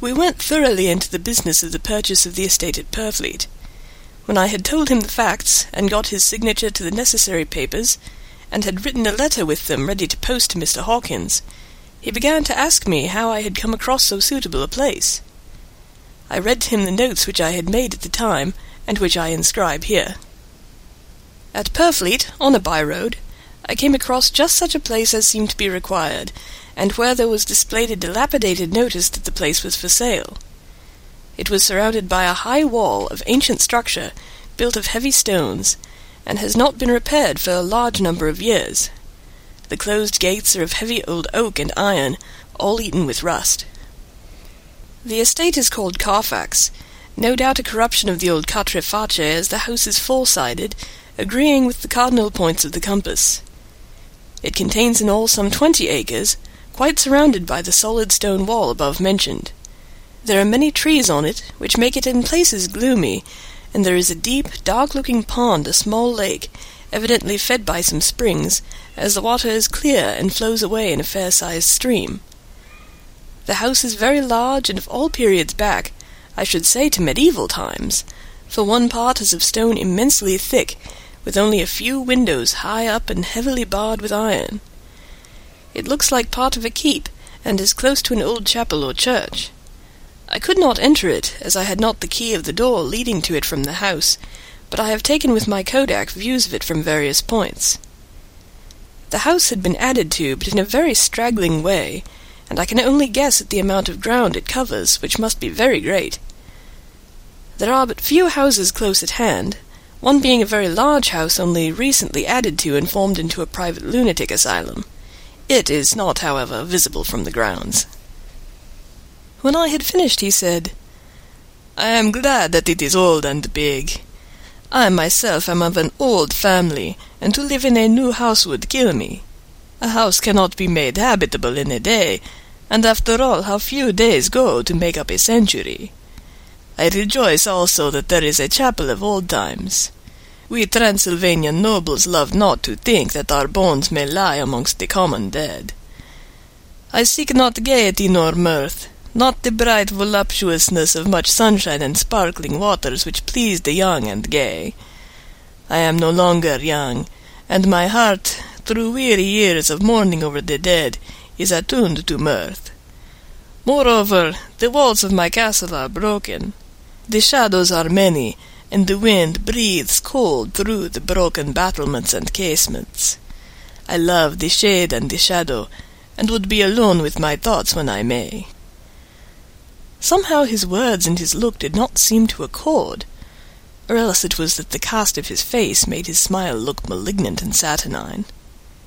We went thoroughly into the business of the purchase of the estate at Purfleet. When I had told him the facts, and got his signature to the necessary papers, and had written a letter with them ready to post to Mr. Hawkins, he began to ask me how I had come across so suitable a place. I read to him the notes which I had made at the time, and which I inscribe here. At Purfleet, on a by road, I came across just such a place as seemed to be required, and where there was displayed a dilapidated notice that the place was for sale. It was surrounded by a high wall of ancient structure, built of heavy stones, and has not been repaired for a large number of years. The closed gates are of heavy old oak and iron, all eaten with rust. The estate is called Carfax, no doubt a corruption of the old Quatre Face, as the house is four-sided, agreeing with the cardinal points of the compass. It contains in all some twenty acres, quite surrounded by the solid stone wall above mentioned. There are many trees on it, which make it in places gloomy, and there is a deep, dark-looking pond, a small lake, evidently fed by some springs, as the water is clear and flows away in a fair-sized stream. The house is very large and of all periods back, I should say to medieval times, for one part is of stone immensely thick, with only a few windows high up and heavily barred with iron. It looks like part of a keep, and is close to an old chapel or church. I could not enter it, as I had not the key of the door leading to it from the house, but I have taken with my kodak views of it from various points. The house had been added to, but in a very straggling way, and I can only guess at the amount of ground it covers, which must be very great. There are but few houses close at hand, one being a very large house only recently added to and formed into a private lunatic asylum. It is not, however, visible from the grounds. When I had finished, he said, I am glad that it is old and big. I myself am of an old family, and to live in a new house would kill me. A house cannot be made habitable in a day, and after all, how few days go to make up a century. I rejoice also that there is a chapel of old times. We Transylvanian nobles love not to think that our bones may lie amongst the common dead. I seek not gaiety nor mirth, not the bright voluptuousness of much sunshine and sparkling waters which please the young and gay. I am no longer young, and my heart, through weary years of mourning over the dead, is attuned to mirth. Moreover, the walls of my castle are broken. The shadows are many, and the wind breathes cold through the broken battlements and casements. I love the shade and the shadow, and would be alone with my thoughts when I may. Somehow his words and his look did not seem to accord, or else it was that the cast of his face made his smile look malignant and saturnine.